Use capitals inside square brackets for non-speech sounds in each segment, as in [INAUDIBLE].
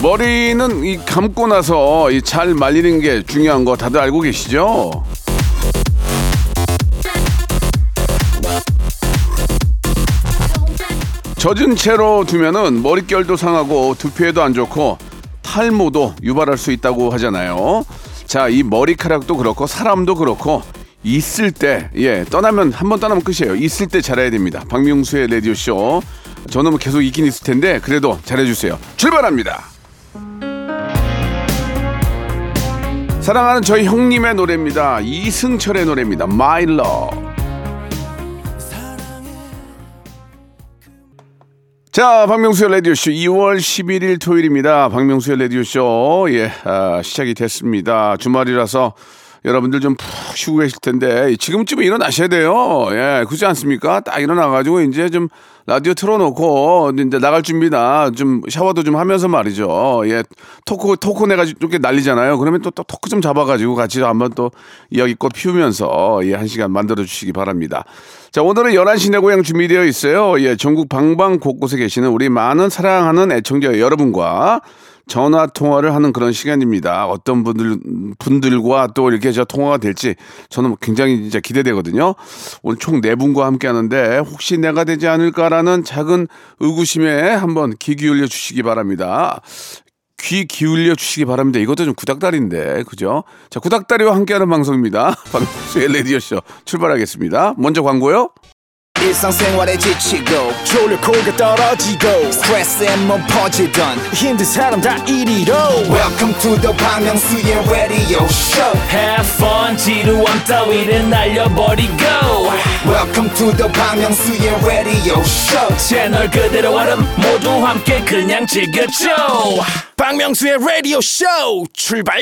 머리는 이 감고 나서 이 잘 말리는 게 중요한 거 다들 알고 계시죠? 젖은 채로 두면은 머릿결도 상하고 두피에도 안 좋고 탈모도 유발할 수 있다고 하잖아요. 자, 이 머리카락도 그렇고 사람도 그렇고 있을 때, 예, 떠나면 한 번 떠나면 끝이에요. 있을 때 잘해야 됩니다. 박명수의 라디오 쇼. 저는 뭐 계속 있긴 있을 텐데 그래도 잘해주세요. 출발합니다. 사랑하는 저희 형님의 노래입니다. 이승철의 노래입니다. My Love. 자, 박명수의 라디오쇼 2월 11일 토요일입니다. 박명수의 라디오쇼, 예, 아, 시작이 됐습니다. 주말이라서 여러분들 좀 푹 쉬고 계실 텐데, 지금쯤에 일어나셔야 돼요. 예, 그렇지 않습니까? 딱 일어나가지고 이제 좀 라디오 틀어놓고, 이제 나갈 준비나 좀 샤워도 좀 하면서 말이죠. 예, 토크, 토크 내가 이렇게 날리잖아요. 그러면 또, 또 토크 좀 잡아가지고 같이 한번 또 이야기꽃 피우면서, 예, 한 시간 만들어 주시기 바랍니다. 자, 오늘은 11시 내 고향 준비되어 있어요. 예, 전국 방방 곳곳에 계시는 우리 많은 사랑하는 애청자 여러분과 전화 통화를 하는 그런 시간입니다. 어떤 분들, 분들과 또 이렇게 저 통화가 될지 저는 굉장히 진짜 기대되거든요. 오늘 총 네 분과 함께 하는데 혹시 내가 되지 않을까라는 작은 의구심에 한번 귀 기울여 주시기 바랍니다. 귀 기울여 주시기 바랍니다. 이것도 좀 구닥다리인데, 그죠? 자, 구닥다리와 함께하는 방송입니다. [LAUGHS] 방수의 레디오쇼 출발하겠습니다. 먼저 광고요. 일상생활에 지치고, 졸려 코가 떨어지고, 스트레스에 몸 퍼지던, 힘든 사람 다 이리로. welcome to the Bang Myung-soo's radio show Have fun 지루함 따위를 날려버리고 welcome to the Bang Myung-soo's radio show 채널 그대로 얼음 모두 함께 그냥 즐겨줘 박명수의 라디오 쇼 출발!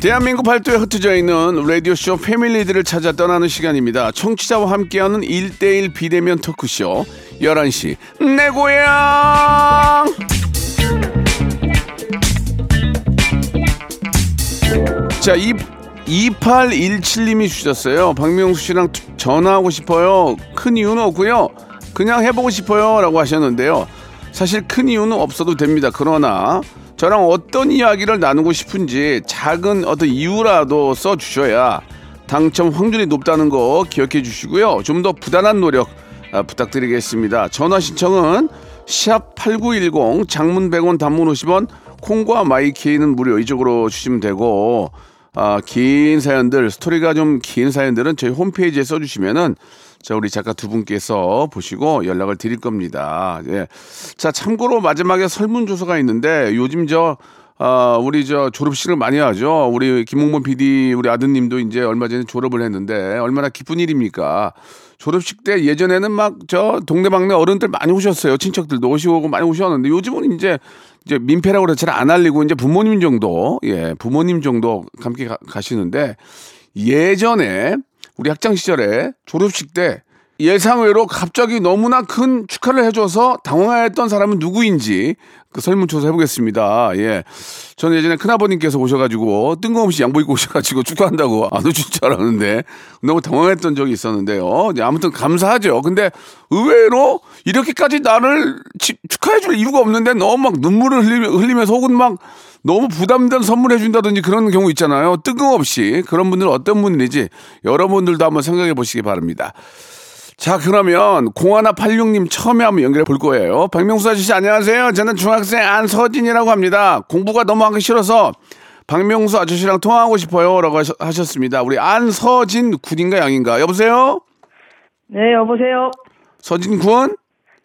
대한민국 팔도에 흩어져 있는 라디오쇼 패밀리들을 찾아 떠나는 시간입니다. 청취자와 함께하는 1대1 비대면 토크쇼 11시 내 고향 자, 이 2817님이 주셨어요. 박명수 씨랑 투- 전화하고 싶어요. 큰 이유는 없고요. 그냥 해보고 싶어요. 라고 하셨는데요. 사실 큰 이유는 없어도 됩니다. 그러나 저랑 어떤 이야기를 나누고 싶은지 작은 어떤 이유라도 써 주셔야 당첨 확률이 높다는 거 기억해 주시고요. 좀 더 부단한 노력 아, 부탁드리겠습니다. 전화 신청은 샵 8910 장문 100원 단문 50원 콩과 마이케이는 무료 이쪽으로 주시면 되고 아, 긴 사연들 스토리가 좀 긴 사연들은 저희 홈페이지에 써주시면은 자 우리 작가 두 분께서 보시고 연락을 드릴 겁니다. 예. 자 참고로 마지막에 설문조사가 있는데 요즘 저 아, 우리 저 졸업식을 많이 하죠. 우리 김홍범 PD 우리 아드님도 이제 얼마 전에 졸업을 했는데 얼마나 기쁜 일입니까? 졸업식 때 예전에는 막 저 동네방네 어른들 많이 오셨어요. 친척들도 오시고 많이 오셨는데 요즘은 이제 이제 민폐라고 그래서 잘 안 알리고 이제 부모님 정도 예 부모님 정도 함께 가, 가시는데 예전에 우리 학창 시절에 졸업식 때 예상외로 갑자기 너무나 큰 축하를 해줘서 당황했던 사람은 누구인지 그 설문조사 해보겠습니다. 예. 저는 예전에 큰아버님께서 오셔가지고 뜬금없이 양복 입고 오셔가지고 축하한다고 안 오실 줄 알았는데 너무 당황했던 적이 있었는데요. 네, 아무튼 감사하죠. 근데 의외로 이렇게까지 나를 치- 축하해줄 이유가 없는데 너무 막 눈물을 흘리며, 흘리면서 혹은 막 너무 부담된 선물해 준다든지 그런 경우 있잖아요. 뜬금없이 그런 분들은 어떤 분인지 여러분들도 한번 생각해 보시기 바랍니다. 자, 그러면 0186님 처음에 한번 연결해 볼 거예요. 박명수 아저씨 안녕하세요. 저는 중학생 안서진이라고 합니다. 공부가 너무 하기 싫어서 박명수 아저씨랑 통화하고 싶어요. 라고 하셨, 하셨습니다. 우리 안서진 군인가 양인가? 여보세요? 네, 여보세요. 서진 군?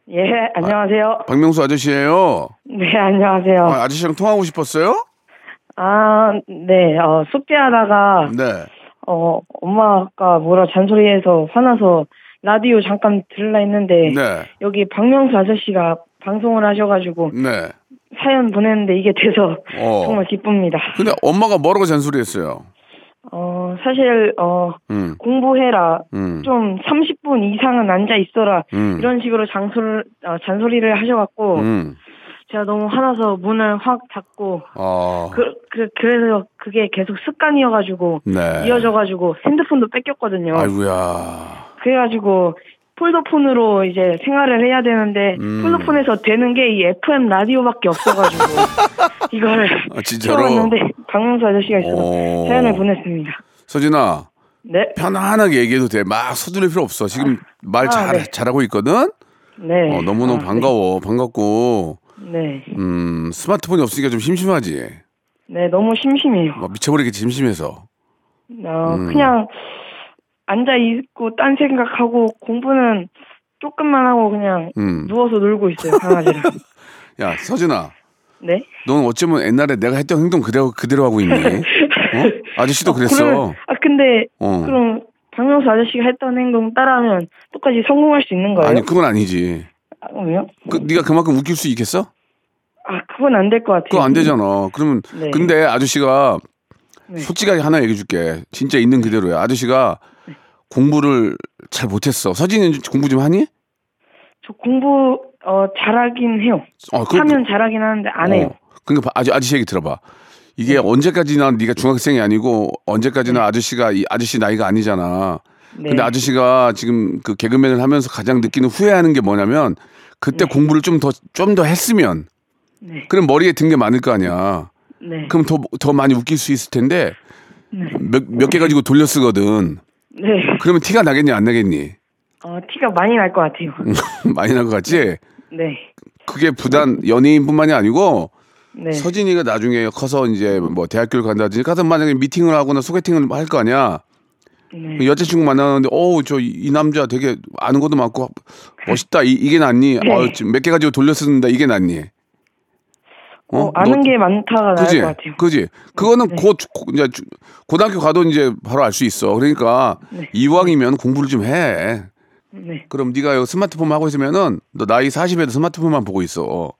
예, 안녕하세요. 박명수 아저씨예요. 네, 안녕하세요. 아, 아저씨랑 통화하고 싶었어요? 아, 네, 어, 숙제하다가, 네. 어, 엄마가 뭐라 잔소리해서 화나서 라디오 잠깐 들으려 했는데 네. 여기 박명수 아저씨가 방송을 하셔가지고 네. 사연 보냈는데 이게 돼서 어. 정말 기쁩니다. 근데 엄마가 뭐라고 잔소리했어요? 어, 사실 어, 음. 공부해라. 음. 좀 30분 이상은 앉아 있어라. 음. 이런 식으로 장소를 어, 잔소리를 하셔갖고 음. 제가 너무 화나서 문을 확 닫고 아. 그, 그 그래서 그게 계속 습관이어가지고 네. 이어져가지고 핸드폰도 뺏겼거든요. 아이고야. 그래가지고 폴더폰으로 이제 생활을 해야 되는데 음. 폴더폰에서 되는 게 이 FM 라디오밖에 없어가지고 [LAUGHS] 이거를 아? 키워봤는데 박명수 아저씨가 있어서 오. 사연을 보냈습니다. 서진아. 네, 편안하게 얘기해도 돼. 막 서두를 필요 없어. 지금 말 아, 잘, 네. 잘하고 있거든? 네. 어, 너무너무 아, 반가워. 반갑고, 네, 음, 스마트폰이 없으니까 좀 심심하지. 네, 너무 심심해요. 뭐 미쳐버리겠지, 심심해서. 어, 음. 그냥 앉아 있고 딴 생각하고 공부는 조금만 하고 그냥 음. 누워서 놀고 있어요 강아지랑. [LAUGHS] 야, 서진아. 네. 넌 어쩌면 옛날에 내가 했던 행동 그대로, 그대로 하고 있니? [LAUGHS] 어? 아저씨도 그랬어. 그러면- 아 근데 어. 그럼 박명수 아저씨가 했던 행동 따라하면 똑같이 성공할 수 있는 거예요? 아니, 그건 아니지. 아, 왜요? 그, 네가 그만큼 웃길 수 있겠어? 아 그건 안 될 것 같아요. 그거 안 되잖아. 그러면, 네. 근데 아저씨가 네. 솔직하게 하나 얘기해 줄게. 진짜 있는 그대로야. 아저씨가 네. 공부를 잘 못했어. 서진이는 공부 좀 하니? 저 공부 어 잘하긴 해요. 어, 그- 하면 잘하긴 하는데 안 해요. 어. 그러니까 봐, 아저, 아저씨 얘기 들어봐. 이게 언제까지나 네가 중학생이 아니고 언제까지나 아저씨가 이 아저씨 나이가 아니잖아. 네. 근데 아저씨가 지금 그 개그맨을 하면서 가장 느끼는 후회하는 게 뭐냐면 그때 공부를 좀 더 좀 더 했으면 네. 그럼 머리에 든 게 많을 거 아니야. 네. 그럼 더 더 많이 웃길 수 있을 텐데 네. 몇몇 개 가지고 돌려 쓰거든. 네. 그러면 티가 나겠니 안 나겠니? 어 티가 많이 날 것 같아요. [LAUGHS] 많이 날 것 같지? 네. 그게 부단 연예인뿐만이 아니고 네. 서진이가 나중에 커서 이제 뭐 대학교를 간다든지 가서 만약에 미팅을 하거나 소개팅을 할 거 아니야. 네. 여자친구 만나는데 어우 저 이 남자 되게 아는 것도 많고 멋있다 이, 게 낫니? 네. 어, 지금 몇개 가 지고 돌려 쓰는다 이게 낫니? 어, 아는 너- 게 많다가 나을 그지? 것 같아요. 그지? 그거는 네. 곧 고- 이제 주- 고등학교 가도 이제 바로 알 수 있어. 그러니까 네. 이왕이면 공부를 좀 해. 네. 그럼 네가 스마트폰 하고 있으면은 너 나이 40에도 스마트폰만 보고 있어.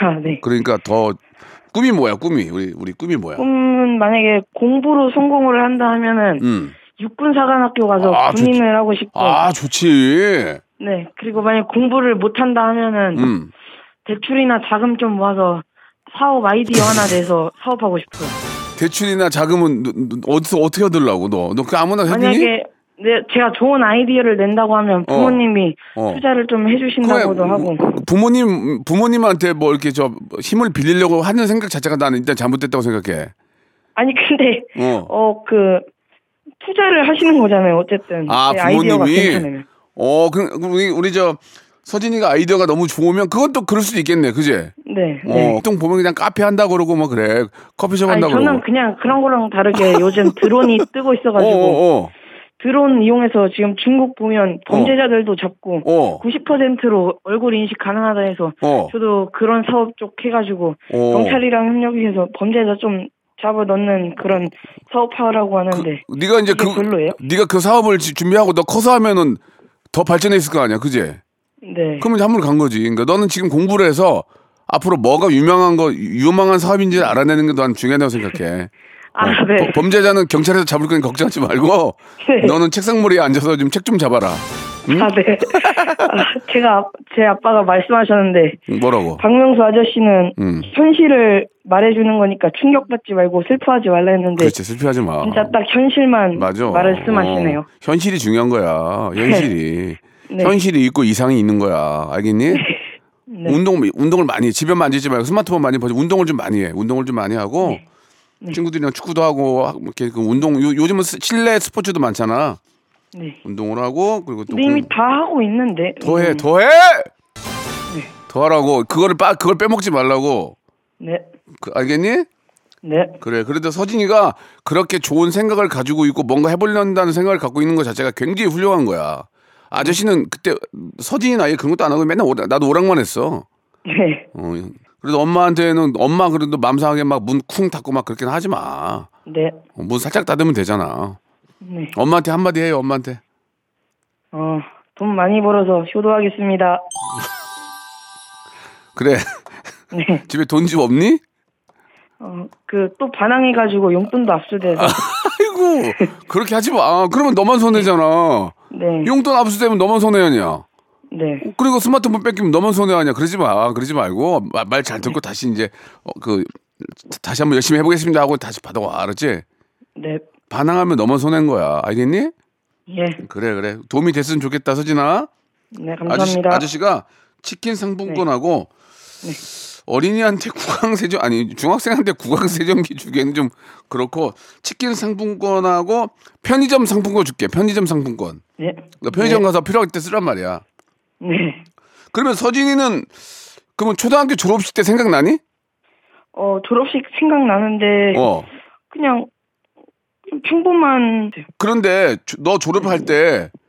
아, 네. 그러니까 더 꿈이 뭐야? 꿈이 우리 우리 꿈이 뭐야? 꿈은 만약에 공부로 성공을 한다 하면은 음. 육군 사관학교 가서 아, 군인을 좋지. 하고 싶고 아 좋지. 네 그리고 만약 공부를 못 한다 하면은 음. 대출이나 자금 좀 모아서 사업 아이디어 하나 내서 사업하고 싶어요. 대출이나 자금은 어디서 어떻게 얻으려고 너? 너 그 아무나 해주니? 만약에 네, 제가 좋은 아이디어를 낸다고 하면 부모님이 어. 투자를 좀 해주신다고도 그래, 하고 부모님 부모님한테 뭐 이렇게 저 힘을 빌리려고 하는 생각 자체가 나는 일단 잘못됐다고 생각해. 아니 근데 어. 어 그 투자를 하시는 거잖아요. 어쨌든 아 제 아이디어가 부모님이 괜찮으면 어 그, 우리 우리 저 서진이가 아이디어가 너무 좋으면 그건 또 그럴 수도 있겠네, 그지? 네. 어, 네. 보통 보면 그냥 카페 한다 그러고 뭐 그래, 커피숍 아니 한다 저는 그러고. 그냥 그런 거랑 다르게 요즘 드론이 [LAUGHS] 뜨고 어, 있어가지고 어, 어, 드론 이용해서 지금 중국 보면 범죄자들도 잡고 어, 90%로 얼굴 인식 가능하다 해서 어, 저도 그런 사업 쪽 해가지고 어. 경찰이랑 협력해서 범죄자 좀 잡아 넣는 그런 사업하라고 하는데 네가 이제 그 별로예요? 네가 그 사업을 지- 준비하고 너 커서 하면은 더 발전해 있을 거 아니야, 그지? 네. 그러면 한물 간 거지. 그러니까 너는 지금 공부를 해서 앞으로 뭐가 유명한 거 유망한 사업인지 알아내는 게난 중요하다고 생각해. 아, 어, 네. 버- 범죄자는 경찰에서 잡을 거니 걱정하지 말고 네. 너는 책상머리에 앉아서 좀 책좀 잡아라. 아, 네. 아, 제가 아- 제 아빠가 말씀하셨는데 뭐라고? 박명수 아저씨는 음. 현실을 말해주는 거니까 충격받지 말고 슬퍼하지 말라 했는데 그렇지 슬퍼하지 마. 진짜 딱 현실만 맞아. 말씀하시네요. 어, 현실이 중요한 거야. 현실이. 네. 현실이 있고 이상이 있는 거야. 알겠니? 네. 운동 운동을 많이 해. 집에만 앉지 말고 스마트폰 많이 보지. 운동을 좀 많이 해. 운동을 좀 많이 하고 네. 친구들이랑 축구도 하고 하- 이렇게 그 운동 요, 요즘은 스- 실내 스포츠도 많잖아. 네. 운동을 하고 그리고 또 이미 공- 다 하고 있는데. 더해 음, 더해 더 하라고 그거를 빠 그걸 빼먹지 말라고 네. 그, 알겠니? 네. 그래 그래도 서진이가 그렇게 좋은 생각을 가지고 있고 뭔가 해보려는 생각을 갖고 있는 것 자체가 굉장히 훌륭한 거야 아저씨는 그때 서진이 나이 그런 것도 안 하고 맨날 오락, 나도 오락만 했어 네. 어, 그래도 엄마한테는 엄마 그래도 맘상하게 막 문 쿵 닫고 막 그렇게는 하지 마. 네. 어, 문 살짝 닫으면 되잖아. 네. 엄마한테 한마디 해요, 엄마한테. 어, 돈 많이 벌어서 효도하겠습니다. [LAUGHS] 그래. 네. [LAUGHS] 집에 돈좀 없니? 어, 그 또 반항해가지고 용돈도 압수돼서. [LAUGHS] 아이고, 그렇게 하지 마. 그러면 너만 손해잖아. 네. 용돈 압수되면 너만 손해하냐. 네. 그리고 스마트폰 뺏기면 너만 손해하냐. 그러지 마. 그러지 말고 말 잘 듣고 다시 이제 어, 그 다시 한번 열심히 해보겠습니다 하고 다시 받아와. 알았지? 네. 반항하면 너만 손해인 거야. 알겠니? 예. 그래 그래. 도움이 됐으면 좋겠다 서진아. 네, 아저씨, 감사합니다. 아저씨가 치킨 상품권하고 어린이한테 구강세정 아니 중학생한테 구강세정기 주기에는 좀 그렇고 치킨 상품권하고 편의점 상품권 줄게. 편의점 상품권. 네. 너 편의점 가서 필요할 때 쓰란 말이야. 네. 그러면 서진이는 그러면 초등학교 졸업식 때 생각나니? 어, 졸업식 생각나는데, 어. 그냥, 좀 평범한, 그런데 조- 너 졸업할 때 네.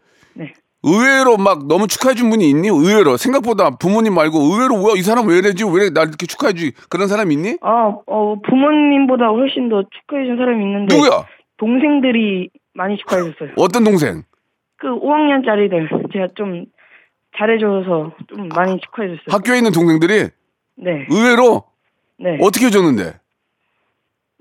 의외로 막 너무 축하해 준 분이 있니? 의외로 생각보다 부모님 말고 의외로 뭐야 이 사람 왜 이러지? 왜날 이렇게 축하해 주지? 그런 사람 있니? 아, 어, 부모님보다 훨씬 더 축하해준 사람이 있는데, 누구야? 동생들이 많이 축하해줬어요. 어떤 동생? 그 5학년짜리들, 제가 좀 잘해줘서 좀 많이 축하해줬어요. 학교에 있는 동생들이 네. 의외로 네. 어떻게 해줬는데?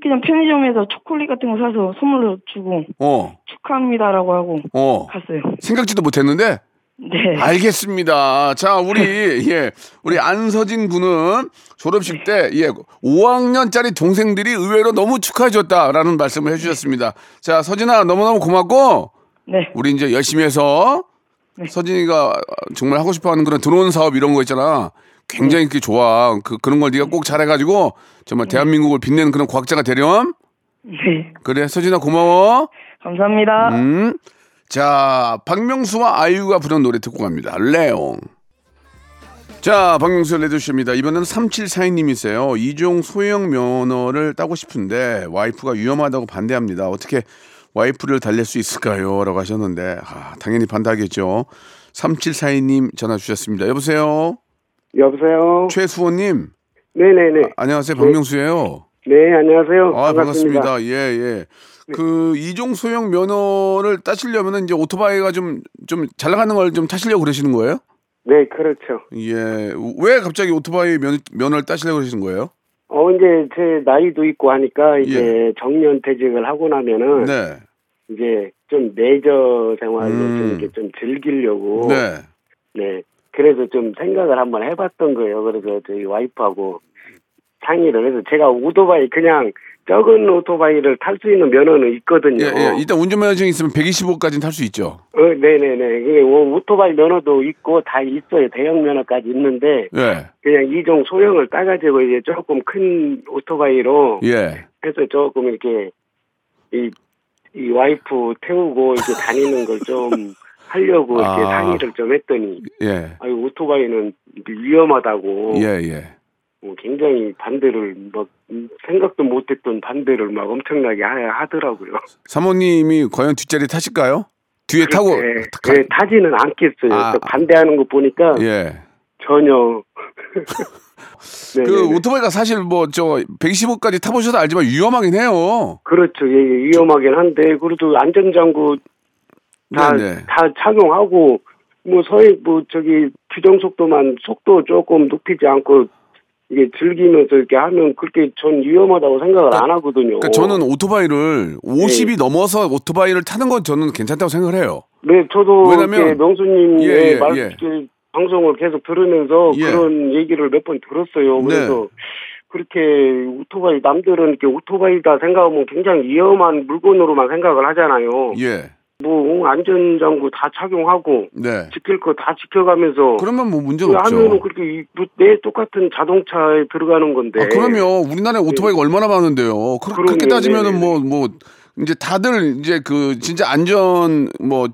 그냥 편의점에서 초콜릿 같은 거 사서 선물로 주고, 어, 축하합니다라고 하고 어. 갔어요. 생각지도 못했는데 네. 알겠습니다. 자, 우리 [LAUGHS] 예, 우리 안서진 군은 졸업식 때 예, 5학년짜리 동생들이 의외로 너무 축하해 줬다라는 말씀을 해 주셨습니다. 자, 서진아 너무너무 고맙고 네. 우리 이제 열심히 해서 네. 서진이가 정말 하고 싶어 하는 그런 드론 사업 이런 거 있잖아. 굉장히 그게 좋아. 그 그런 걸 네가 꼭 잘해 가지고 정말 대한민국을 빛내는 그런 과학자가 되렴. 네. 그래. 서진아 고마워. 감사합니다. 음. 자, 박명수와 아이유가 부른 노래 듣고 갑니다. 레옹. 자, 박명수 레드쇼입니다. 이번에는 3742님이세요. 이종 소형 면허를 따고 싶은데 와이프가 위험하다고 반대합니다. 어떻게 와이프를 달랠 수 있을까요? 라고 하셨는데, 아, 당연히 반대하겠죠. 3742님 전화 주셨습니다. 여보세요? 여보세요. 최수호님. 네네네. 안녕하세요. 박명수예요. 네 안녕하세요. 아, 반갑습니다. 반갑습니다. 예, 예. 그 이종 소형 면허를 따시려면 이제 오토바이가 좀 좀 잘 나가는 걸 좀 타시려고 그러시는 거예요? 네 그렇죠. 예. 왜 갑자기 오토바이 면, 면허를 따시려고 그러시는 거예요? 어 이제 제 나이도 있고 하니까 이제 예. 정년 퇴직을 하고 나면은 네. 이제 좀 레저 생활을 음. 좀 이렇게 좀 즐기려고 네. 네. 그래서 좀 생각을 한번 해봤던 거예요. 그래서 저희 와이프하고 상의를 해서 제가 오토바이 그냥 적은 오토바이를 탈 수 있는 면허는 있거든요. 예, 예. 일단 운전면허증 있으면 125까지는 탈 수 있죠. 어, 네네네. 그 오- 오토바이 면허도 있고 다 있어요. 대형 면허까지 있는데 예. 그냥 이종 소형을 따가지고 이제 조금 큰 오토바이로 예. 해서 조금 이렇게 이, 이 와이프 태우고 이렇게 다니는 걸좀 하려고 이렇게 아. 상의를 좀 했더니 예. 아유 오토바이는 위험하다고 예, 예. 뭐 굉장히 반대를 막 음, 생각도 못했던 반대를 막 엄청나게 하, 하더라고요. 사모님이 과연 뒷자리 타실까요? 뒤에 타고 네, 가- 네, 타지는 않겠어요. 아. 또 반대하는 거 보니까 예. 전혀. [LAUGHS] 네, 그 네, 네. 오토바이가 사실 뭐 저 125까지 타보셔서 알지만 위험하긴 해요. 그렇죠. 예, 예, 위험하긴 한데 그래도 안전장구 다, 네, 네. 다 착용하고 뭐 서해 뭐 저기 규정 속도만 속도 조금 높이지 않고 이게 즐기면서 이렇게 하면 그렇게 전 위험하다고 생각을 안 하거든요. 그러니까 저는 오토바이를 50이 넘어서 오토바이를 타는 건 저는 괜찮다고 생각을 해요. 네, 저도 왜냐면- 명수님의 예, 예, 말 예. 방송을 계속 들으면서 예. 그런 얘기를 몇 번 들었어요. 네. 그래서 그렇게 오토바이 남들은 이렇게 오토바이다 생각하면 굉장히 위험한 물건으로만 생각을 하잖아요. 예. 뭐 안전장구 다 착용하고 네. 지킬 거 다 지켜가면서 그러면 뭐 문제가 하면은 없죠. 그렇게 이- 뭐내 똑같은 자동차에 들어가는 건데. 아, 그럼요. 우리나라에 오토바이가 얼마나 많은데요. 그, 그럼요. 그렇게 따지면은 네, 뭐, 뭐, 이제 다들 이제 그 진짜 안전 뭐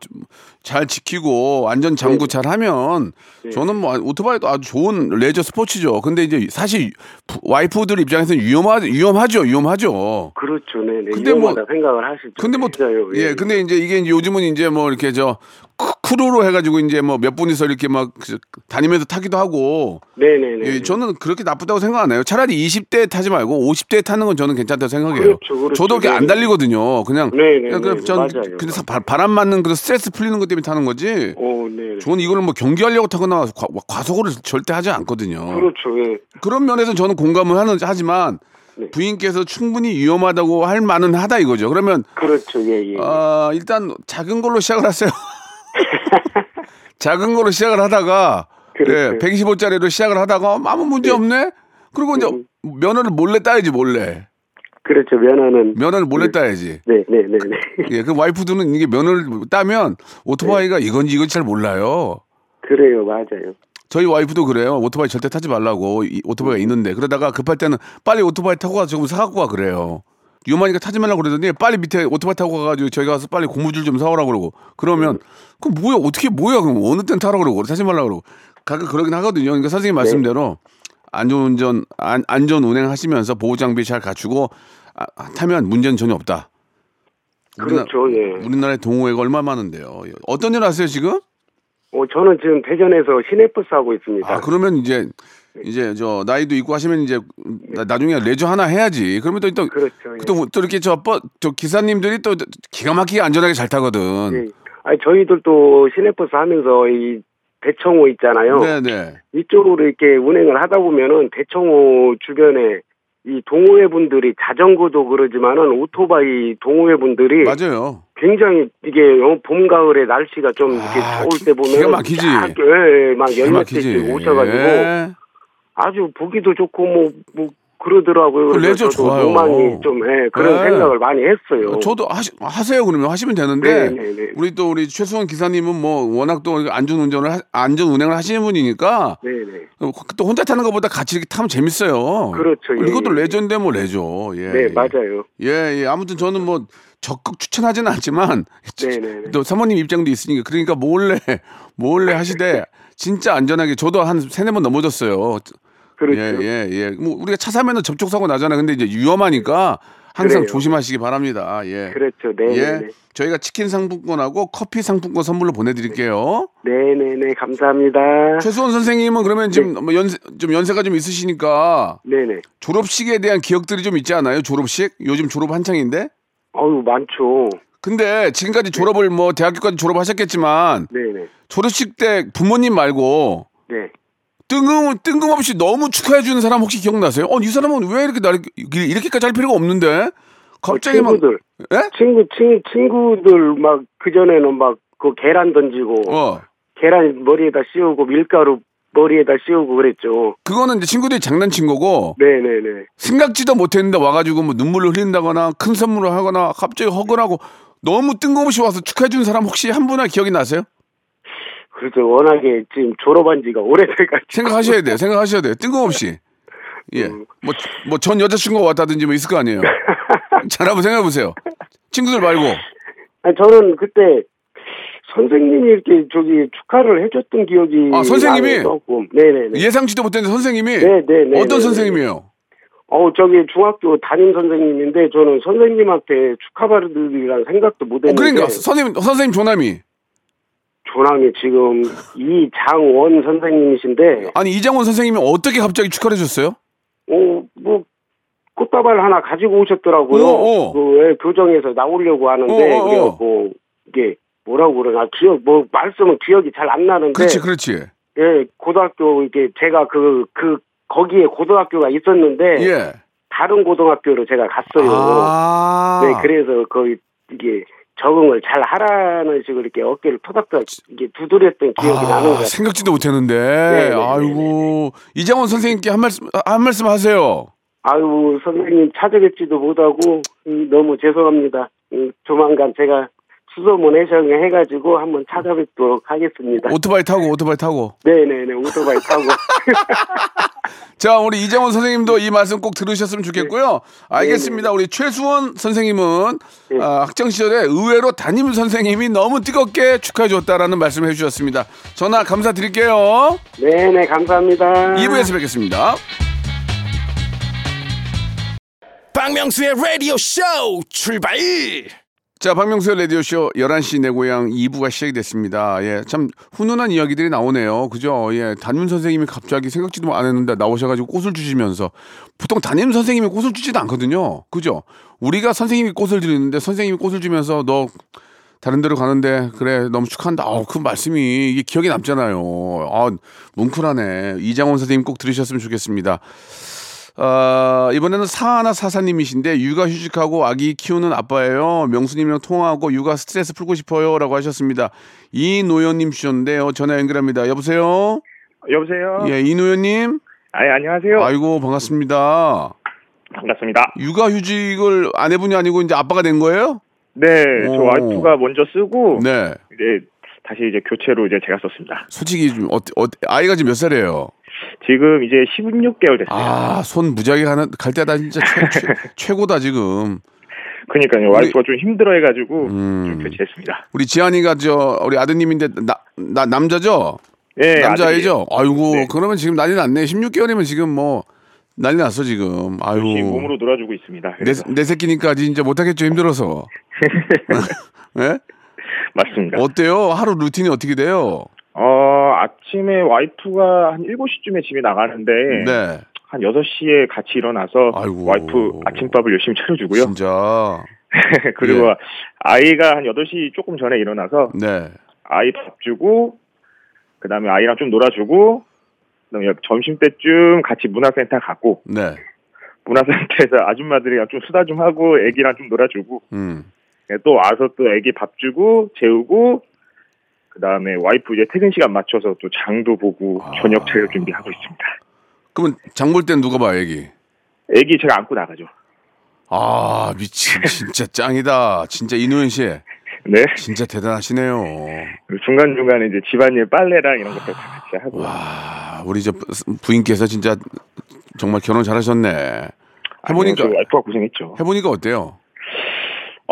잘 지키고 안전 장구 잘 하면 저는 뭐 오토바이도 아주 좋은 레저 스포츠죠. 근데 이제 사실 부- 와이프들 입장에서는 위험하, 위험하죠. 위험하죠. 그렇죠, 네, 네. 근데 뭐- 생각을 하시죠. 근데 뭐 진짜요. 예, 근데 이제 이게 요즘은 이제 뭐 이렇게 저 크- crew로 해가지고 이제 뭐 몇 분이서 이렇게 막 그- 다니면서 타기도 하고 네네네. 예, 저는 그렇게 나쁘다고 생각 안 해요. 차라리 20대 타지 말고 50대 타는 건 저는 괜찮다고 생각해요. 그렇죠, 그렇죠. 저도 그렇게 안 네. 달리거든요. 그냥 네, 네, 그냥 네, 전 맞아요. 그냥 바- 바람 맞는 그 스트레스 풀리는 것 때문에 타는 거지. 오, 네. 저는 이거를 뭐 경기하려고 타거나 과, 과속을 절대 하지 않거든요. 그렇죠. 예. 그런 면에서 저는 공감을 하는 하지만 네. 부인께서 충분히 위험하다고 할 만은 하다 이거죠. 그러면 그렇죠. 예, 예. 어, 일단 작은 걸로 시작을 하세요. [LAUGHS] 작은 걸로 시작을 하다가 그렇죠. 예, 125짜리로 시작을 하다가 아무 문제 없네. 그리고 이제 음. 면허를 몰래 따야지 몰래. 그렇죠. 면허는 면허를 몰래 따야지. 네, 네, 네, 네. 예, 그 와이프들은 이게 면허를 따면 오토바이가 네. 이건지 이건지 잘 몰라요. 그래요. 맞아요. 저희 와이프도 그래요. 오토바이 절대 타지 말라고 이 오토바이가 있는데 그러다가 급할 때는 빨리 오토바이 타고 가서 조금 사갖고 와 그래요. 위험하니까 타지 말라고 그러더니 빨리 밑에 오토바이 타고 가가지고 저희 가서 빨리 고무줄 좀 사오라고 그러고 그러면 그럼 뭐야 어떻게 뭐야 그럼 어느 땐 타라고 그러고 타지 말라고 그러고 가끔 그러긴 하거든요. 그러니까 선생님 말씀대로 안전운전 안, 안전 운행하시면서 보호 장비 잘 갖추고 아, 타면 문제는 전혀 없다. 우리나- 그렇죠. 예. 우리나라에 동호회가 얼마 많은데요. 어떤 일 하세요 지금? 어, 저는 지금 대전에서 시내버스 하고 있습니다. 아 그러면 이제 이제 저 나이도 있고 하시면 이제 나, 나중에 레저 하나 해야지. 그러면 또 또 그렇죠. 예. 또, 또 이렇게 저, 버, 저 기사님들이 또 기가 막히게 안전하게 잘 타거든. 예. 아니, 저희들도 시내버스 하면서 이 대청호 있잖아요. 네네. 이쪽으로 이렇게 운행을 하다 보면은 대청호 주변에 이 동호회 분들이 자전거도 그러지만은 오토바이 동호회 분들이 맞아요. 굉장히 이게 어, 봄 가을에 날씨가 좀 이렇게 아, 기- 때 보면 기가 막히지. 예, 예, 막 열몇. 대씩 오셔가지고 예. 아주 보기도 좋고 뭐 뭐 그러더라고요. 그 레저 좋아요. 로망이 좀 예, 그런 네. 생각을 많이 했어요. 저도 하시, 하세요 그러면 하시면 되는데 네, 네, 네. 우리 또 우리 최수원 기사님은 뭐 워낙 또 안전 운전을 하- 안전 운행을 하시는 분이니까 네네. 또 혼자 타는 것보다 같이 이렇게 타면 재밌어요. 그렇죠. 예, 이것도 예. 레저인데 뭐 레저. 예. 네 예. 맞아요. 예, 예. 아무튼 저는 뭐 적극 추천하지는 않지만 네네네. [LAUGHS] 또 사모님 입장도 있으니까 그러니까 몰래 몰래 하시되 진짜 안전하게 저도 한 세네 번 넘어졌어요. 그렇죠. 예, 예, 예. 뭐 우리가 차 사면은 접촉 사고 나잖아요. 근데 이제 위험하니까 항상 그래요. 조심하시기 바랍니다. 예. 그렇죠. 네네네. 예. 저희가 치킨 상품권하고 커피 상품권 선물로 보내드릴게요. 네네 네 감사합니다. 최수원 선생님은 그러면 지금 뭐 연세 좀 연세가 좀 있으시니까 네네. 졸업식에 대한 기억들이 좀 있지 않아요? 졸업식? 요즘 졸업 한창인데. 어우 많죠. 근데 지금까지 졸업을 뭐 대학교까지 졸업하셨겠지만 네네. 졸업식 때 부모님 말고 네. 뜬금 뜬금없이 너무 축하해 주는 사람 혹시 기억나세요? 어, 이 사람은 왜 이렇게 나를 이렇게까지 할 필요가 없는데 갑자기 어, 친구들. 막 예? 친구 친 친구들 막 그 전에는 막 그 계란 던지고 어. 계란 머리에다 씌우고 밀가루 머리에다 씌우고 그랬죠. 그거는 이제 친구들이 장난친 거고 네네네. 생각지도 못했는데 와가지고 뭐 눈물을 흘린다거나 큰 선물을 하거나 갑자기 허근하고 너무 뜬금없이 와서 축하해 주는 사람 혹시 한 분이나 기억이 나세요? 그래서 워낙에 지금 졸업한 지가 오래돼가지고. 생각하셔야 돼요. 생각하셔야 돼요. 뜬금없이. [LAUGHS] 예. 음. 뭐, 뭐 전 여자친구가 왔다든지 뭐 있을 거 아니에요. [LAUGHS] 잘 한번 생각해 보세요. 친구들 말고. 아니, 저는 그때 선생님이 이렇게 저기 축하를 해줬던 기억이 아, 선생님이? 네네네. 예상치도 못했는데 선생님이. 네네네. 어떤 선생님이에요? 어 저기 중학교 담임 선생님인데 저는 선생님한테 축하받으리란 생각도 어, 못했는데. 그러니까 선생님, 선생님 조남이. 조남이 지금 이장원 선생님이신데 아니, 이장원 선생님이 어떻게 갑자기 축하를 해줬어요? 어뭐 꽃다발 하나 가지고 오셨더라고요. 오, 오. 그 예, 교정에서 나오려고 하는데 오, 오. 그래갖고 이게 뭐라고 그러나 기억 뭐 말씀은 기억이 잘 안 나는데 그렇지, 그렇지. 예 고등학교 이게 제가 그그 거기에 고등학교가 있었는데 예. 다른 고등학교로 제가 갔어요. 아. 네 그래서 거기 이게 적응을 잘 하라는 식으로 이렇게 어깨를 토닥토닥 이게 두드렸던 기억이 나는 것 아, 같아요. 생각지도 못했는데. 네, 네, 아이고. 이장원 선생님께 한 말씀, 한 말씀 하세요. 아유 선생님 찾아뵙지도 못하고 음, 너무 죄송합니다. 음, 조만간 제가 수소문 해서 해가지고 한번 찾아뵙도록 하겠습니다. 오토바이 타고, 오토바이 타고. 네네네 오토바이 타고 [LAUGHS] 자, 우리 이장원 선생님도 이 말씀 꼭 들으셨으면 좋겠고요. 알겠습니다. 우리 최수원 선생님은 네. 아, 학창 시절에 의외로 담임 선생님이 너무 뜨겁게 축하해 줬다라는 말씀을 해 주셨습니다. 전화 감사드릴게요. 네네 감사합니다. 2부에서 뵙겠습니다. 박명수의 라디오 쇼 출발 자, 박명수의 라디오쇼 11시 내 고향 2부가 시작이 됐습니다. 예, 참 훈훈한 이야기들이 나오네요. 그죠? 예, 담임 선생님이 갑자기 생각지도 안 했는데 나오셔가지고 꽃을 주시면서 보통 담임 선생님이 꽃을 주지도 않거든요. 그죠? 우리가 선생님이 꽃을 드리는데 선생님이 꽃을 주면서 너 다른 데로 가는데 그래 너무 축하한다. 어, 그 말씀이 이게 기억에 남잖아요. 아, 뭉클하네. 이장원 선생님 꼭 들으셨으면 좋겠습니다. 어, 이번에는 사하나 사사님이신데 육아 휴직하고 아기 키우는 아빠예요. 명수님이랑 통화하고 육아 스트레스 풀고 싶어요라고 하셨습니다. 이노현님 주셨는데요. 전화 연결합니다. 여보세요. 여보세요. 예, 이노현님. 아, 예, 안녕하세요. 아이고 반갑습니다. 반갑습니다. 육아 휴직을 아내분이 아니고 이제 아빠가 된 거예요? 네, 저 오. 와이프가 먼저 쓰고 네. 이제 다시 이제 교체로 이제 제가 썼습니다. 솔직히 좀 어, 어, 아이가 지금 몇 살이에요? 지금 이제 16개월 됐어요. 아, 손 무지하게 하는 갈 때다 진짜 최, [LAUGHS] 고다 지금. 그러니까요. 와이프가 좀 힘들어 해 가지고 음. 좀 교체했습니다. 우리 지한이가 저 우리 아드님인데 나, 나 남자죠? 네, 남자아이죠? 아이고, 네. 그러면 지금 난리 났네. 16개월이면 지금 뭐 난리 났어 지금. 아이고. 열심히 몸으로 놀아주고 있습니다. 내. 내 새끼니까 진짜 못하겠죠 힘들어서. [LAUGHS] [LAUGHS] 예? 맞습니다. 어때요? 하루 루틴이 어떻게 돼요? 어, 아침에 와이프가 한 7시쯤에 집에 나가는데 네. 한 6시에 같이 일어나서 아이고. 와이프 아침밥을 열심히 차려주고요. 진짜. [LAUGHS] 그리고 예. 아이가 한 8시 조금 전에 일어나서 네. 아이 밥 주고 그다음에 아이랑 좀 놀아주고 그다음에 점심 때쯤 같이 문화센터 가고 네. 문화센터에서 아줌마들이랑 좀 수다 좀 하고 애기랑 좀 놀아주고 음. 네, 또 와서 또 애기 밥 주고 재우고 그 다음에 와이프 이제 퇴근 시간 맞춰서 또 장도 보고 아. 저녁 차릴 준비하고 있습니다. 그러면 장 볼 땐 누가 봐요, 애기? 애기 제가 안고 나가죠. 아, 미친. 진짜 짱이다. 진짜 이노현 씨. 네. 진짜 대단하시네요. 중간 중간에 이제 집안일 빨래랑 이런 것들 다 같이 하고. 와, 우리 저 부인께서 진짜 정말 결혼 잘하셨네. 해보니까, 아니요, 저 와이프가 고생했죠. 해보니까 어때요?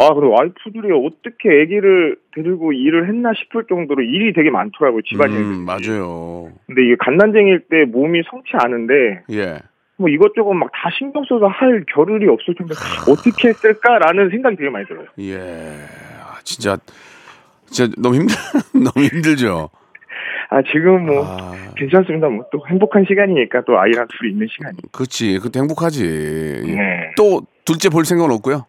아, 근데 와이프들이 어떻게 아기를 데리고 일을 했나 싶을 정도로 일이 되게 많더라고요, 집안일. 음, 맞아요. 근데 이게 갓난쟁이일 때 몸이 성치 않은데, 예. 뭐 이것저것 막 다 신경 써서 할 겨를이 없을 텐데, 어떻게 했을까라는 생각이 되게 많이 들어요. 예. 아, 진짜, 진짜 너무 힘들, [LAUGHS] 너무 힘들죠? 아, 지금 뭐, 아, 괜찮습니다. 뭐 또 행복한 시간이니까 또 아이랑 둘이 있는 시간이. 그렇지. 그것도 행복하지. 예. 네. 또, 둘째 볼 생각은 없고요?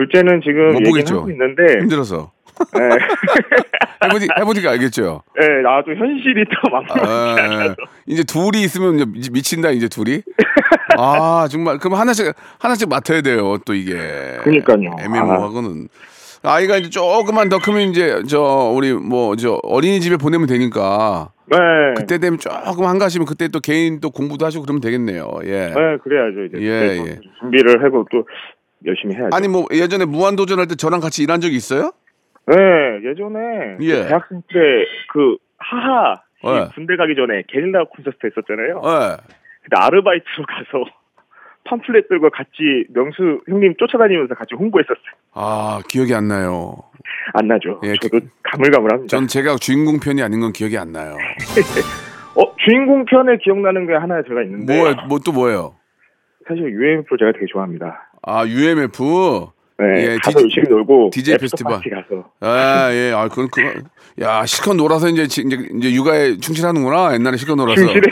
둘째는 지금 못 얘기는 보겠죠. 하고 있는데, 힘들어서. 네, [LAUGHS] 해보니, 해보니까 알겠죠? 네, 나도 현실이 또 막막하지 아, 않아서. 이제 둘이 있으면 이제 미- 미친다, 이제 둘이. 아, 정말. 그럼 하나씩, 하나씩 맡아야 돼요, 또 이게. 그러니까요. 애매모호하고는. 아이가 이제 조금만 더 크면 이제, 저, 우리 뭐, 저, 어린이집에 보내면 되니까. 네. 그때 되면 조금 한가하시면 그때 또 개인 또 공부도 하시고 그러면 되겠네요. 예. 네, 그래야죠. 이제 예, 예. 준비를 하고 또 열심히 해야죠. 아니, 뭐, 예전에 무한도전 할 때 저랑 같이 일한 적이 있어요? 네, 예전에 그 예. 대학생 때 그 하하 이 예. 군대 가기 전에 게릴라 콘서트 했었잖아요. 예. 근데 아르바이트로 가서 [LAUGHS] 팜플렛 들고 같이 명수 형님 쫓아다니면서 같이 홍보했었어요. 아, 기억이 안 나요. 안 나죠? 예, 저도 가물가물합니다. 전 제가 주인공 편이 아닌 건 기억이 안 나요. [LAUGHS] 어 주인공 편에 기억나는 게 하나 제가 있는데 뭐, 뭐 또 뭐예요? 사실 UMF를 제가 되게 좋아합니다. 아, UMF. 네, 예, 가서 DJ 열심히 놀고 DJ 페스티벌. 가서 아, 예. 아, 그건 그거. 야, 실컷 놀아서 이제 지- 이제 이제 육아에 충실하는구나. 옛날에 실컷 놀아서. 충실해야지.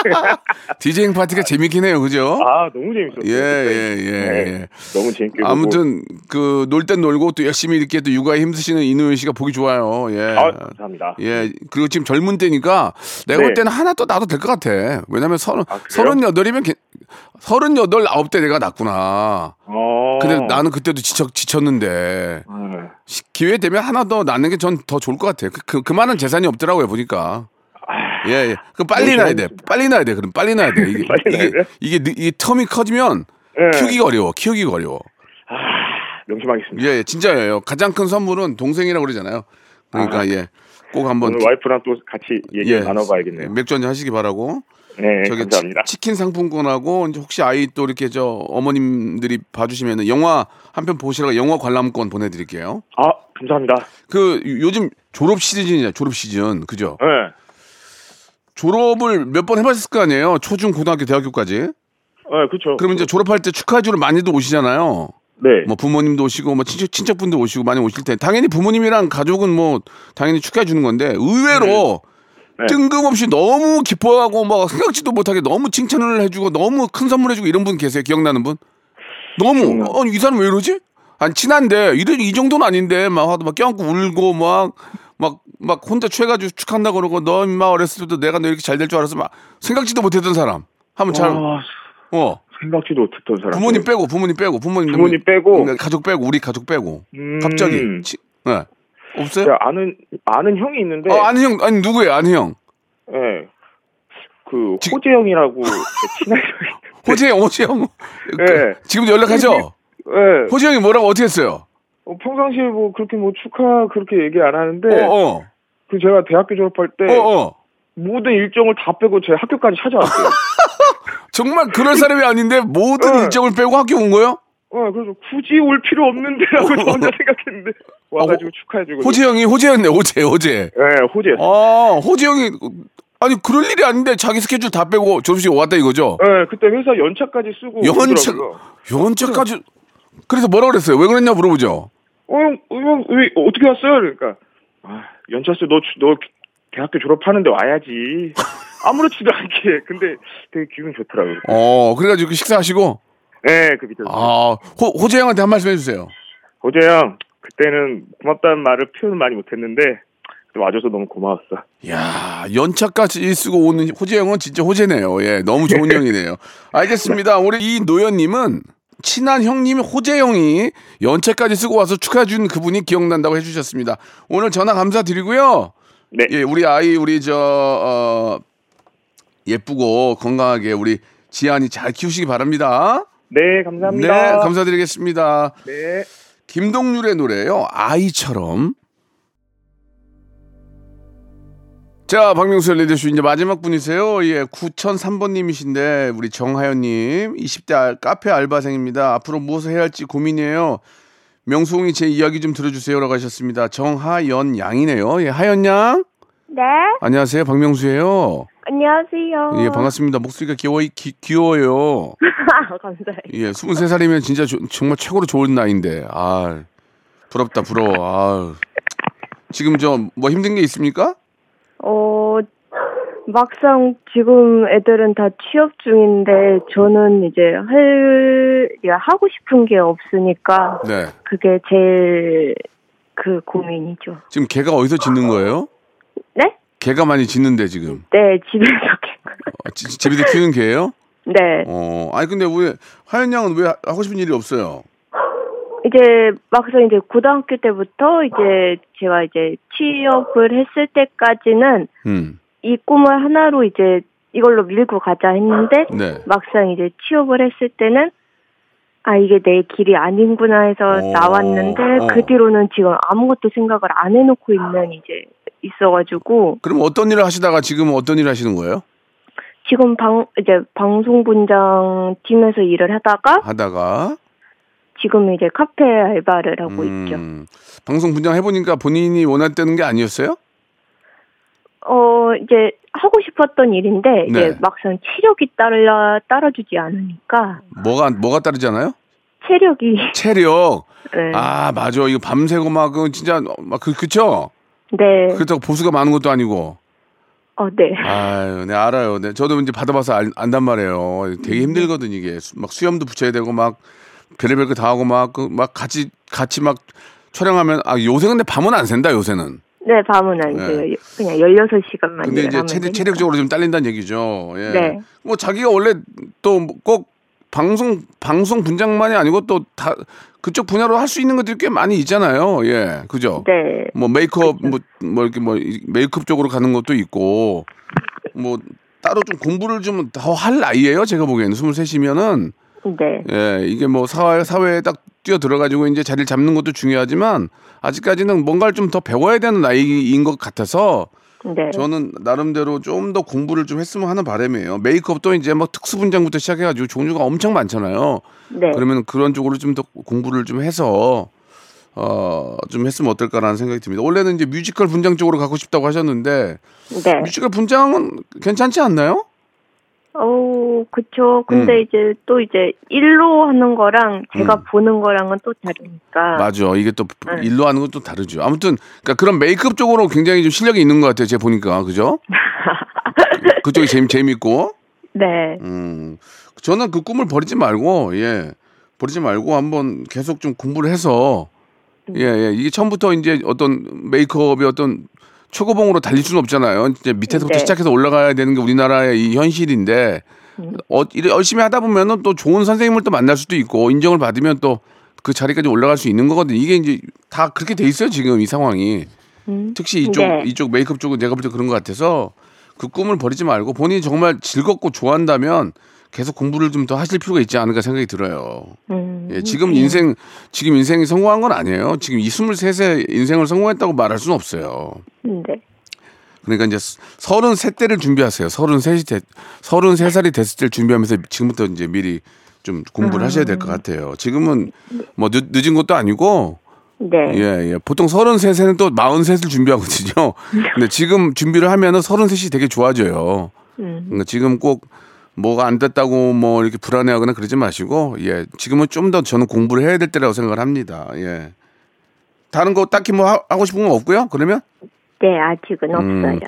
[LAUGHS] 디제잉 파티가 재밌긴 해요. 그죠? 아 너무 재밌었어요. 예, 예, 예, 네, 예. 너무 재밌게. 아무튼 그 놀 땐 놀고 또 열심히 이렇게 또 육아에 힘쓰시는 이노현 씨가 보기 좋아요. 예. 아 감사합니다. 예, 그리고 지금 젊은 때니까 내가 볼 네. 때는 하나 또 나도 될 것 같아. 왜냐면 서른, 아? 서른여덟이면, 개- 서른여덟, 아홉 때 내가 낳구나. 어. 근데 나는 그때도 지쳐, 지쳤는데, 네. 시- 기회 되면 하나 더 낳는 게 전 더 좋을 것 같아. 그, 그, 그만한 재산이 없더라고요, 보니까. 예, 예. 그럼 빨리 낳아야 돼. 빨리 낳아야 돼. 그럼 빨리 낳아야 돼. 이게, [LAUGHS] 빨리 이게? 이게, 느- 이게 텀이 커지면 네. 키우기가 어려워. 키우기가 어려워. 명심하겠습니다. 예, 예, 진짜예요. 가장 큰 선물은 동생이라고 그러잖아요. 그러니까, 아. 예. 꼭 한번. 오늘 와이프랑 또 같이 얘기 를 나눠봐야겠네요. 맥주 한잔 하시기 바라고. 네, 저기 감사합니다. 치, 킨 상품권하고 혹시 아이 또 이렇게 저 어머님들이 봐주시면 영화 한 편 보시라고 영화 관람권 보내드릴게요. 아, 감사합니다. 그 요즘 졸업 시즌이냐 졸업 시즌 그죠? 네. 졸업을 몇 번 해봤을 거 아니에요? 초중 고등학교 대학교까지. 네, 그렇죠. 그러면 이제 졸업할 때 축하해주러 많이들 오시잖아요. 네. 뭐 부모님도 오시고 뭐 친척 친척분도 오시고 많이 오실 텐데 당연히 부모님이랑 가족은 뭐 당연히 축하해 주는 건데 의외로 네. 뜬금없이 너무 기뻐하고 막 생각지도 못하게 너무 칭찬을 해주고 너무 큰 선물 해주고 이런 분 계세요 기억나는 분? 너무 어, 이 사람 왜 이러지? 아니 친한데 이, 이 정도는 아닌데 막 하도 막 껴안고 울고 막 막 막 혼자 취해가지고 축한다 그러고 너 임마 어렸을 때도 내가 너 이렇게 잘 될 줄 알았어 막 생각지도 못했던 사람 한번 잘 아, 어. 생각지도 못했던 사람. 부모님 빼고 부모님 빼고 부모님 부모님 빼고. 네, 가족 빼고 우리 가족 빼고 음. 갑자기 치, 네. 없어요? 제가 아는 아는 형이 있는데. 어 아는 형 아니 누구예요 아는 형 예. 그 지- 호재 형이라고 제 친한 형이. 호재 형 호재 형 네. 지금도 연락하죠? 예. 호재 형이 뭐라고 어떻게 했어요? 어, 평상시에 뭐 그렇게 뭐 축하 그렇게 얘기 안 하는데 어 어 그 제가 대학교 졸업할 때 어 어 모든 일정을 다 빼고 제 학교까지 찾아왔어요. [LAUGHS] 정말 그럴 사람이 아닌데 모든 네. 일정을 빼고 학교 온 거예요? 어, 그래서 굳이 올 필요 없는데라고 저 혼자 [LAUGHS] 생각했는데 와가지고 축하해주고. 호재 형이 호재였네 호재 호재 예, 호재. 아 호재 형이 아니 그럴 일이 아닌데 자기 스케줄 다 빼고 졸업식 왔다 이거죠? 예, 그때 회사 연차까지 쓰고. 연차 오더라고요. 연차까지 그래서 뭐라 그랬어요? 왜 그랬냐 물어보죠? 어, 형, 어, 형, 왜, 어떻게 왔어요? 그러니까, 아, 연차 쓰, 너, 주- 너 대학교 졸업하는데 와야지. [LAUGHS] 아무렇지도 않게. 근데 되게 기분 좋더라고요. 어 그래가지고 식사하시고 예, 그 밑에서. 아 호, 호재 형한테 한 말씀 해주세요. 호재 형, 그때는 고맙다는 말을 표현 많이 못했는데, 와줘서 너무 고마웠어. 야 연차까지 쓰고 오는 호재 형은 진짜 호재네요. 예, 너무 좋은 [LAUGHS] 형이네요. 알겠습니다. 우리 이 노현님은 친한 형님이 호재 형이 연차까지 쓰고 와서 축하해 준 그분이 기억난다고 해주셨습니다. 오늘 전화 감사드리고요. 네. 예, 우리 아이 우리 저 어, 예쁘고 건강하게 우리 지안이 잘 키우시기 바랍니다. 네, 감사합니다. 네, 감사드리겠습니다. 네. 김동률의 노래요. 아이처럼. 자, 박명수 레디쇼 이제 마지막 분이세요. 예, 9003번님이신데 우리 정하연님 20대 알- 카페 알바생입니다. 앞으로 무엇을 해야 할지 고민이에요. 명수홍이 제 이야기 좀 들어주세요라고 하셨습니다. 정하연 양이네요. 예, 하연 양. 네, 안녕하세요, 박명수예요. 안녕하세요. 예, 반갑습니다. 목소리가 귀여워, 기, 귀여워요. [LAUGHS] 감사해요. 예, 23살이면 진짜 조- 정말 최고로 좋은 나이인데. 아, 부럽다, 부러워. 아. 지금 저 뭐 힘든 게 있습니까? 어, 막상 지금 애들은 다 취업 중인데 저는 이제 할, 야, 하고 싶은 게 없으니까 네. 그게 제일 그 고민이죠. 지금 개가 어디서 짖는 거예요? 네? 개가 많이 짖는데 지금. 네, 집에서. 어, 지- 집에서 키우는 개예요? [LAUGHS] 네. 어, 아니 근데 왜 하연 양은 왜 하고 싶은 일이 없어요? 이제 막상 이제 고등학교 때부터 이제 제가 이제 취업을 했을 때까지는 음. 이 꿈을 하나로 이제 이걸로 밀고 가자 했는데 네. 막상 이제 취업을 했을 때는 아 이게 내 길이 아닌구나 해서 어, 나왔는데 어. 그 뒤로는 지금 아무것도 생각을 안 해놓고 있는 이제 있어가지고 그럼 어떤 일을 하시다가 지금 어떤 일을 하시는 거예요? 지금 방 이제 방송분장 팀에서 일을 하다가 하다가 지금 이제 카페 알바를 하고 있죠. 음, 방송 분장 해보니까 본인이 원했다는 게 아니었어요? 어 이제 하고 싶었던 일인데 이제 네. 막상 체력이 따라 따라주지 않으니까 뭐가 뭐가 따르잖아요? 체력이 체력. [LAUGHS] 네. 아 맞아 이거 밤새고 막그 진짜 막 그 그쵸? 네. 그렇다고 보수가 많은 것도 아니고. 어, 네. 아유, 네 알아요. 네 저도 이제 받아봐서 알, 안단 말이에요. 되게 힘들거든 이게 수- 막 수염도 붙여야 되고 막 별의별 거 다 하고 막 그 막 같이 같이 막 촬영하면 아 요새 근데 밤은 안 샌다 요새는. 네, 밤은 안 네. 돼요. 그냥 16시간만 근데 이제 체력, 되니까. 체력적으로 좀 딸린다는 얘기죠. 예. 네. 뭐 자기가 원래 또 꼭 방송 방송 분장만이 아니고 또 다 그쪽 분야로 할 수 있는 것들이 꽤 많이 있잖아요. 예, 그죠? 네. 뭐 메이크업 뭐, 뭐 이렇게 뭐 이- 메이크업 쪽으로 가는 것도 있고 뭐 따로 좀 공부를 좀 더 할 나이예요. 제가 보기에는 23이면은 네. 예, 이게 뭐 사회 사회에 딱 뛰어 들어가지고 이제 자리를 잡는 것도 중요하지만 아직까지는 뭔가를 좀 더 배워야 되는 나이인 것 같아서 네. 저는 나름대로 좀 더 공부를 좀 했으면 하는 바람이에요. 메이크업도 이제 막 특수 분장부터 시작해가지고 종류가 엄청 많잖아요. 네. 그러면 그런 쪽으로 좀 더 공부를 좀 해서 어 좀 했으면 어떨까라는 생각이 듭니다. 원래는 이제 뮤지컬 분장 쪽으로 가고 싶다고 하셨는데 네. 뮤지컬 분장은 괜찮지 않나요? 어, 그쵸. 근데 음. 이제 또 이제 일로 하는 거랑 제가 음. 보는 거랑은 또 다르니까. 맞아. 이게 또 네. 일로 하는 건 또 다르죠. 아무튼 그러니까 그런 메이크업 쪽으로 굉장히 좀 실력이 있는 것 같아요. 제가 보니까 그죠? [LAUGHS] 그쪽이 재미 재밌고. 네. 음. 저는 그 꿈을 버리지 말고 예 버리지 말고 한번 계속 좀 공부를 해서 예, 예. 이게 처음부터 이제 어떤 메이크업이 어떤 최고봉으로 달릴 수는 없잖아요. 이제 밑에서부터 네. 시작해서 올라가야 되는 게 우리나라의 이 현실인데 어, 이래 열심히 하다 보면은 또 좋은 선생님을 또 만날 수도 있고 인정을 받으면 또 그 자리까지 올라갈 수 있는 거거든요. 이게 이제 다 그렇게 돼 있어요 지금 이 상황이. 음. 특히 이쪽 네. 이쪽 메이크업 쪽은 내가 볼 때 그런 것 같아서 그 꿈을 버리지 말고 본인이 정말 즐겁고 좋아한다면 계속 공부를 좀 더 하실 필요가 있지 않을까 생각이 들어요. 음. 예, 지금 인생 지금 인생이 성공한 건 아니에요. 지금 이 23세 인생을 성공했다고 말할 수는 없어요. 네. 그러니까 이제 33대를 준비하세요. 33이 됐, 33살이 됐을 때를 준비하면서 지금부터 이제 미리 좀 공부를 하셔야 될 것 같아요. 지금은 뭐 늦, 늦은 것도 아니고 네. 예, 예. 보통 33세는 또 43을 준비하거든요. [LAUGHS] 근데 지금 준비를 하면은 33이 되게 좋아져요. 음. 그러니까 지금 꼭 뭐가 안 됐다고 뭐 이렇게 불안해하거나 그러지 마시고 예 지금은 좀 더 저는 공부를 해야 될 때라고 생각을 합니다 예 다른 거 딱히 뭐 하- 하고 싶은 건 없고요 그러면 네, 아직은 음. 없어요.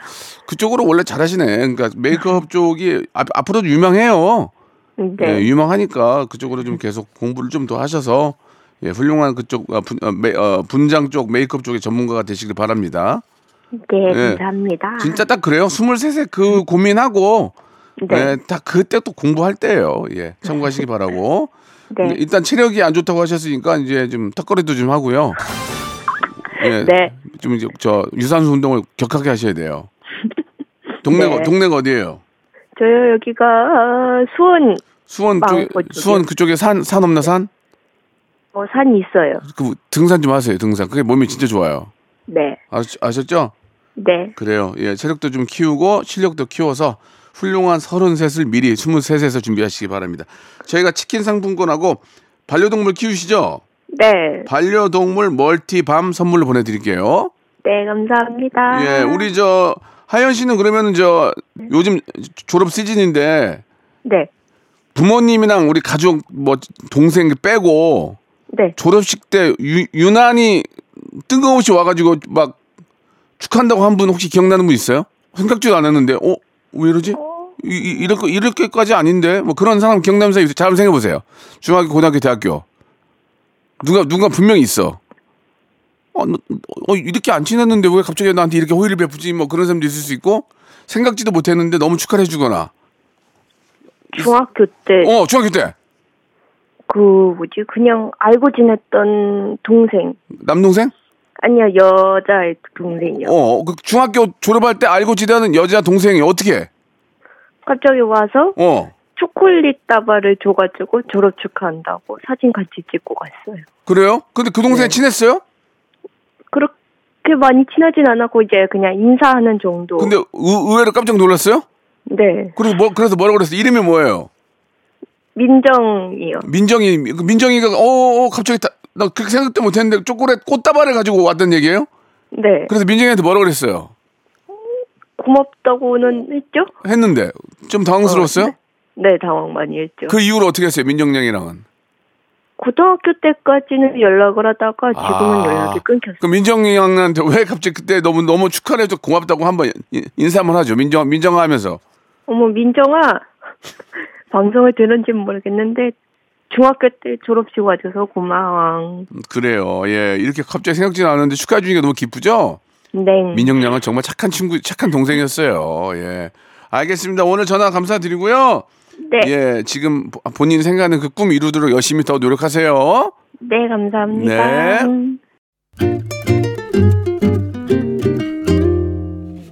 그쪽으로 원래 잘하시네 그러니까 메이크업 쪽이 앞, 앞으로도 유명해요 네. 예, 유명하니까 그쪽으로 좀 계속 공부를 좀 더 하셔서 예 훌륭한 그쪽 아, 분, 어, 메, 어, 분장 쪽 메이크업 쪽의 전문가가 되시길 바랍니다 네, 예. 감사합니다. 진짜 딱 그래요 23세 그 고민하고 네. 예, 딱 그때 또 공부할 때예요. 예, 참고하시기 바라고. [LAUGHS] 네. 일단 체력이 안 좋다고 하셨으니까 이제 좀 턱걸이도 좀 하고요. 예, [LAUGHS] 네. 좀 이제 저 유산소 운동을 격하게 하셔야 돼요. 동네가 [LAUGHS] 네. 동네가 어디예요? 저요 여기가 어, 수원 수원 쪽에 쪽이요. 수원 그쪽에 산 산 없나 산? 뭐 산이 있어요. 그 등산 좀 하세요. 등산. 그게 몸이 진짜 좋아요. 네. 아셨, 아셨죠? 네. 그래요. 예, 체력도 좀 키우고 실력도 키워서 훌륭한 33을 미리 23세에서 준비하시기 바랍니다. 저희가 치킨 상품권하고 반려동물 키우시죠? 네. 반려동물 멀티밤 선물로 보내드릴게요. 네, 감사합니다. 예, 우리 저 하연 씨는 그러면은 저 요즘 졸업 시즌인데 네. 부모님이랑 우리 가족 뭐 동생 빼고 네. 졸업식 때 유, 유난히 뜬금없이 와가지고 막 축한다고 한 분 혹시 기억나는 분 있어요? 생각지도 않았는데, 어? 왜 이러지? 이, 이, 이럴, 거, 이렇게까지 아닌데? 뭐 그런 사람 있어요? 잘 한번 생각해보세요. 중학교, 고등학교, 대학교. 누가, 누가 분명히 있어. 어, 너- 어, 이렇게 안 친했는데 왜 갑자기 나한테 이렇게 호의를 베푸지? 뭐 그런 사람도 있을 수 있고, 생각지도 못했는데 너무 축하를 해주거나. 중학교 때 어, 중학교 때. 그 뭐지 그냥 알고 지냈던 동생 남동생? 아니요 여자의 동생이요. 어, 그 중학교 졸업할 때 알고 지내는 여자 동생이 어떻게 해? 갑자기 와서 어. 초콜릿 다발을 줘가지고 졸업 축하한다고 사진 같이 찍고 갔어요. 그래요? 근데 그 동생 네. 친했어요? 그렇게 많이 친하진 않았고 이제 그냥 인사하는 정도. 근데 의, 의외로 깜짝 놀랐어요? 네 그리고 뭐 그래서 뭐라고 그랬어요? 이름이 뭐예요? 민정이요. 민정이 그 민정이가 어, 어 갑자기 다, 나 그렇게 생각도 못했는데 초콜릿 꽃다발을 가지고 왔던 얘기예요? 네 그래서 민정이한테 뭐라고 그랬어요? 고맙다고는 했죠. 했는데 좀 당황스러웠어요? 어, 네 당황 많이 했죠. 그 이후로 어떻게 했어요? 민정 양이랑은? 고등학교 때까지는 연락을 하다가 지금은 아. 연락이 끊겼어요. 그 민정 양한테 왜 갑자기 그때 너무 너무 축하를 해줘 고맙다고 한번 인- 인사 한번 하죠. 민정 민정아 하면서 어머 민정아 방송을 들은지 모르겠는데 중학교 때 졸업식 와줘서 고마워. 그래요. 예 이렇게 갑자기 생각지는 않았는데 축하해 주니까 너무 기쁘죠? 네. 민정 양은 정말 착한 친구, 착한 동생이었어요. 예. 알겠습니다. 오늘 전화 감사드리고요. 네. 예, 지금 보- 본인이 생각하는 그 꿈 이루도록 열심히 더 노력하세요. 네, 감사합니다. 네.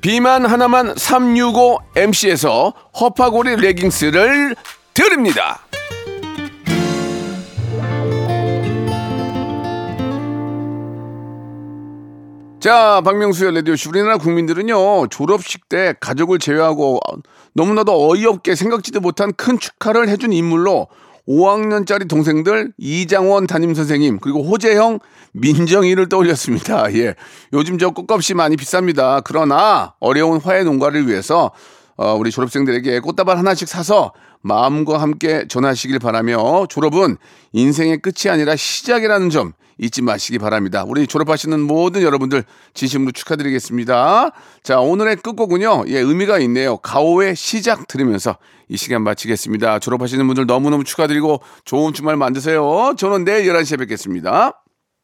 비만 하나만 365MC에서 허파고리 레깅스를 드립니다. 자, 박명수의 레디오쇼. 우리나라 국민들은요, 졸업식 때 가족을 제외하고 너무나도 어이없게 생각지도 못한 큰 축하를 해준 인물로 5학년짜리 동생들 이장원 담임 선생님 그리고 호재형 민정이를 떠올렸습니다. [LAUGHS] 예. 요즘 저 꽃값이 많이 비쌉니다. 그러나 어려운 화해 농가를 위해서 어, 우리 졸업생들에게 꽃다발 하나씩 사서 마음과 함께 전하시길 바라며 졸업은 인생의 끝이 아니라 시작이라는 점 잊지 마시기 바랍니다. 우리 졸업하시는 모든 여러분들 진심으로 축하드리겠습니다. 자, 오늘의 끝곡은요. 예, 의미가 있네요. 가오의 시작 들으면서 이 시간 마치겠습니다. 졸업하시는 분들 너무너무 축하드리고 좋은 주말 만드세요. 저는 내일 11시에 뵙겠습니다.